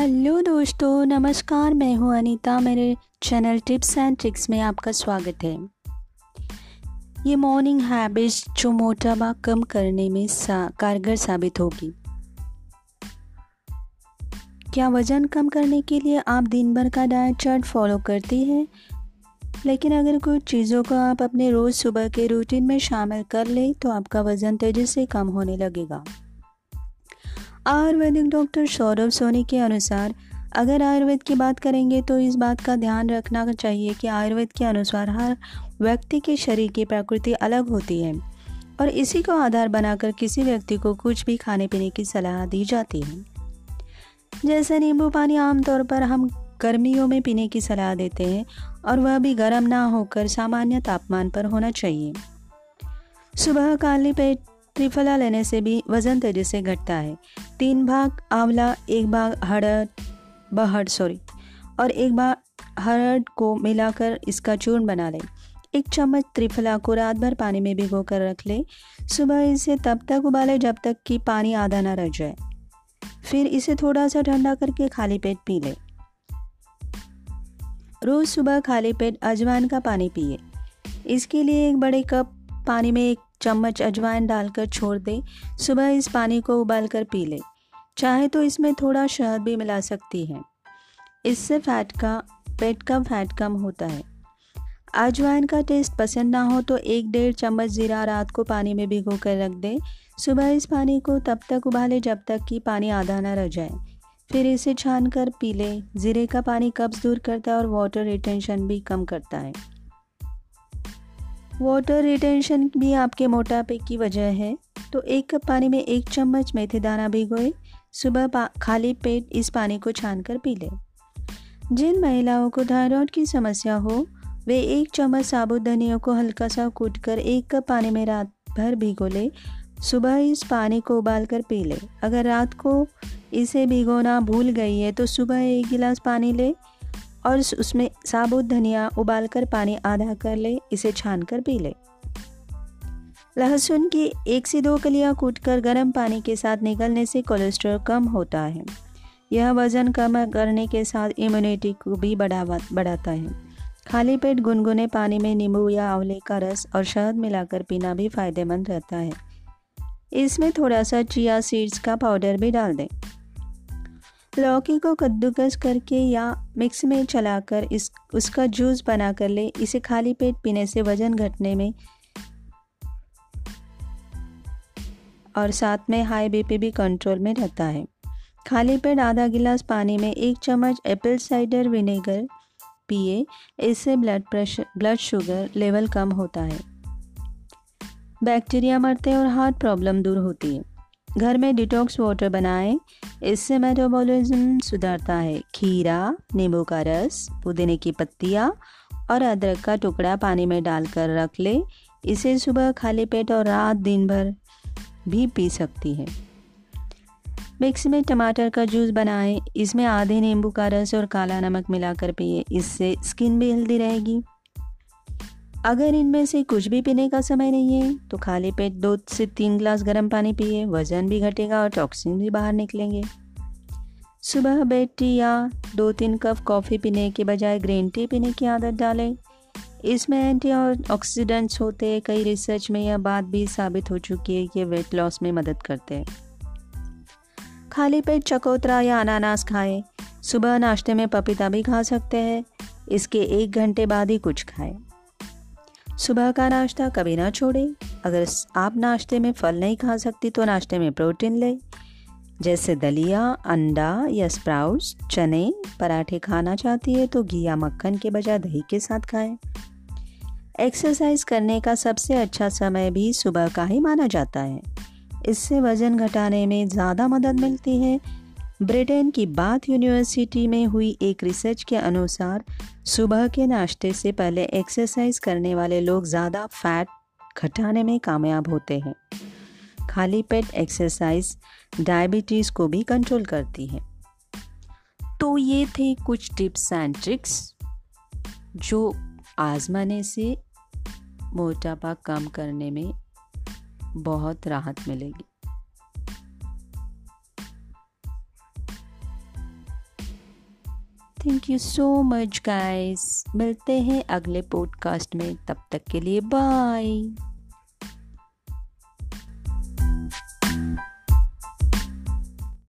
Hello दोस्तों नमस्कार मैं हूँ अनीता। मेरे चैनल टिप्स एंड ट्रिक्स में आपका स्वागत है। ये मॉर्निंग हैबिट्स जो मोटापा कम करने में सा, कारगर साबित होगी। क्या वज़न कम करने के लिए आप दिन भर का डाइट चार्ट फॉलो करती हैं? लेकिन अगर कुछ चीज़ों को आप अपने रोज़ सुबह के रूटीन में शामिल कर लें तो आपका वज़न तेज़ी से कम होने लगेगा। आयुर्वेदिक डॉक्टर सौरभ सोनी के अनुसार, अगर आयुर्वेद की बात करेंगे तो इस बात का ध्यान रखना चाहिए कि आयुर्वेद के अनुसार हर व्यक्ति के शरीर की प्रकृति अलग होती है और इसी को आधार बनाकर किसी व्यक्ति को कुछ भी खाने पीने की सलाह दी जाती है। जैसे नींबू पानी आमतौर पर हम गर्मियों में पीने की सलाह देते हैं और वह भी गर्म ना होकर सामान्य तापमान पर होना चाहिए। सुबह काली पेट त्रिफला लेने से भी वज़न तेज़ी से घटता है। तीन भाग, आंवला, एक भाग हड़द बहड़ सॉरी और एक भाग, हरड़ को मिलाकर इसका चूर्ण बना लें। एक चम्मच त्रिफला को रात भर पानी में भिगो कर रख ले। सुबह इसे तब तक उबाले जब तक कि पानी आधा ना रह जाए। फिर इसे थोड़ा सा ठंडा करके खाली पेट पी लें। रोज सुबह खाली पेट अजवाइन का पानी पिए। इसके लिए एक बड़े कप पानी में एक चम्मच अजवाइन डालकर छोड़ दे। सुबह इस पानी को उबाल कर पी ले। चाहे तो इसमें थोड़ा शहद भी मिला सकती है। इससे फैट का, पेट का फैट कम होता है। अजवाइन का टेस्ट पसंद ना हो तो एक डेढ़ चम्मच ज़ीरा रात को पानी में भिगो कर रख दे। सुबह इस पानी को तब तक उबाले जब तक कि पानी आधा ना रह जाए। फिर इसे छान कर पी लें। ज़ीरे का पानी कब्ज़ दूर करता है और वाटर रिटेंशन भी कम करता है। वाटर रिटेंशन भी आपके मोटापे की वजह है। तो एक कप पानी में एक चम्मच मेथी दाना भिगोए, सुबह खाली पेट इस पानी को छान कर पी लें। जिन महिलाओं को थायराइड की समस्या हो, वे एक चम्मच साबुत धनिया को हल्का सा कूट कर एक कप पानी में रात भर भिगो ले। सुबह इस पानी को उबाल कर पी ले। अगर रात को इसे भिगोना भूल गई है तो सुबह एक गिलास पानी ले। और उसमें साबुत धनिया उबालकर पानी आधा कर ले, इसे छान कर पी ले। लहसुन की एक से दो कलियाँ कूटकर गर्म पानी के साथ निकलने से कोलेस्ट्रॉल कम होता है। यह वज़न कम करने के साथ इम्यूनिटी को भी बढ़ावा, बढ़ाता है। खाली पेट गुनगुने पानी में नींबू या आंवले का रस और शहद मिलाकर पीना भी फ़ायदेमंद रहता है। इसमें थोड़ा सा चिया सीड्स का पाउडर भी डाल दें। लौकी को कद्दूकस करके या मिक्स में चलाकर इस, उसका जूस बना कर ले। इसे खाली पेट पीने से वज़न घटने में और साथ में हाई बीपी भी कंट्रोल में रहता है। खाली पेट आधा गिलास पानी में एक चम्मच एप्पल साइडर विनेगर पिए। इससे blood pressure blood sugar level कम होता है। बैक्टीरिया मरते और हार्ट प्रॉब्लम दूर होती है। घर में डिटॉक्स वाटर बनाएँ। इससे मेटाबॉलिज्म सुधरता है। खीरा, नींबू का रस, पुदीने की पत्तियाँ और अदरक का टुकड़ा पानी में डालकर रख ले। इसे सुबह खाली पेट और रात दिन भर भी पी सकती है। मिक्स में टमाटर का जूस बनाएँ। इसमें आधे नींबू का रस और काला नमक मिलाकर पिए। इससे स्किन भी हेल्दी रहेगी। अगर इनमें से कुछ भी पीने का समय नहीं है तो खाली पेट दो से तीन ग्लास गर्म पानी पिए, वज़न भी घटेगा और टॉक्सिन भी बाहर निकलेंगे। सुबह बेड टी या दो तीन कप कॉफ़ी पीने के बजाय ग्रीन टी पीने की आदत डालें। इसमें एंटी ऑक्सीडेंट्स होते हैं, कई रिसर्च में यह बात भी साबित हो चुकी है कि वेट लॉस में मदद करते हैं। खाली पेट चकोतरा या अनानास खाएँ। सुबह नाश्ते में पपीता भी खा सकते हैं, इसके एक घंटे बाद ही कुछ खाएँ। सुबह का नाश्ता कभी ना छोड़ें। अगर आप नाश्ते में फल नहीं खा सकती तो नाश्ते में प्रोटीन लें। जैसे दलिया, अंडा या स्प्राउट्स, चने, पराठे खाना चाहती है तो घी या मक्खन के बजाय दही के साथ खाएँ। एक्सरसाइज करने का सबसे अच्छा समय भी सुबह का ही माना जाता है। इससे वज़न घटाने में ज़्यादा मदद मिलती है ब्रिटेन की बाथ यूनिवर्सिटी में हुई एक रिसर्च के अनुसार, सुबह के नाश्ते से पहले एक्सरसाइज करने वाले लोग ज़्यादा फैट घटाने में कामयाब होते हैं। खाली पेट एक्सरसाइज डायबिटीज़ को भी कंट्रोल करती है। तो ये थे कुछ टिप्स एंड ट्रिक्स जो आजमाने से मोटापा कम करने में बहुत राहत मिलेगी। Thank you so much guys मिलते हैं अगले पॉडकास्ट में। तब तक के लिए बाय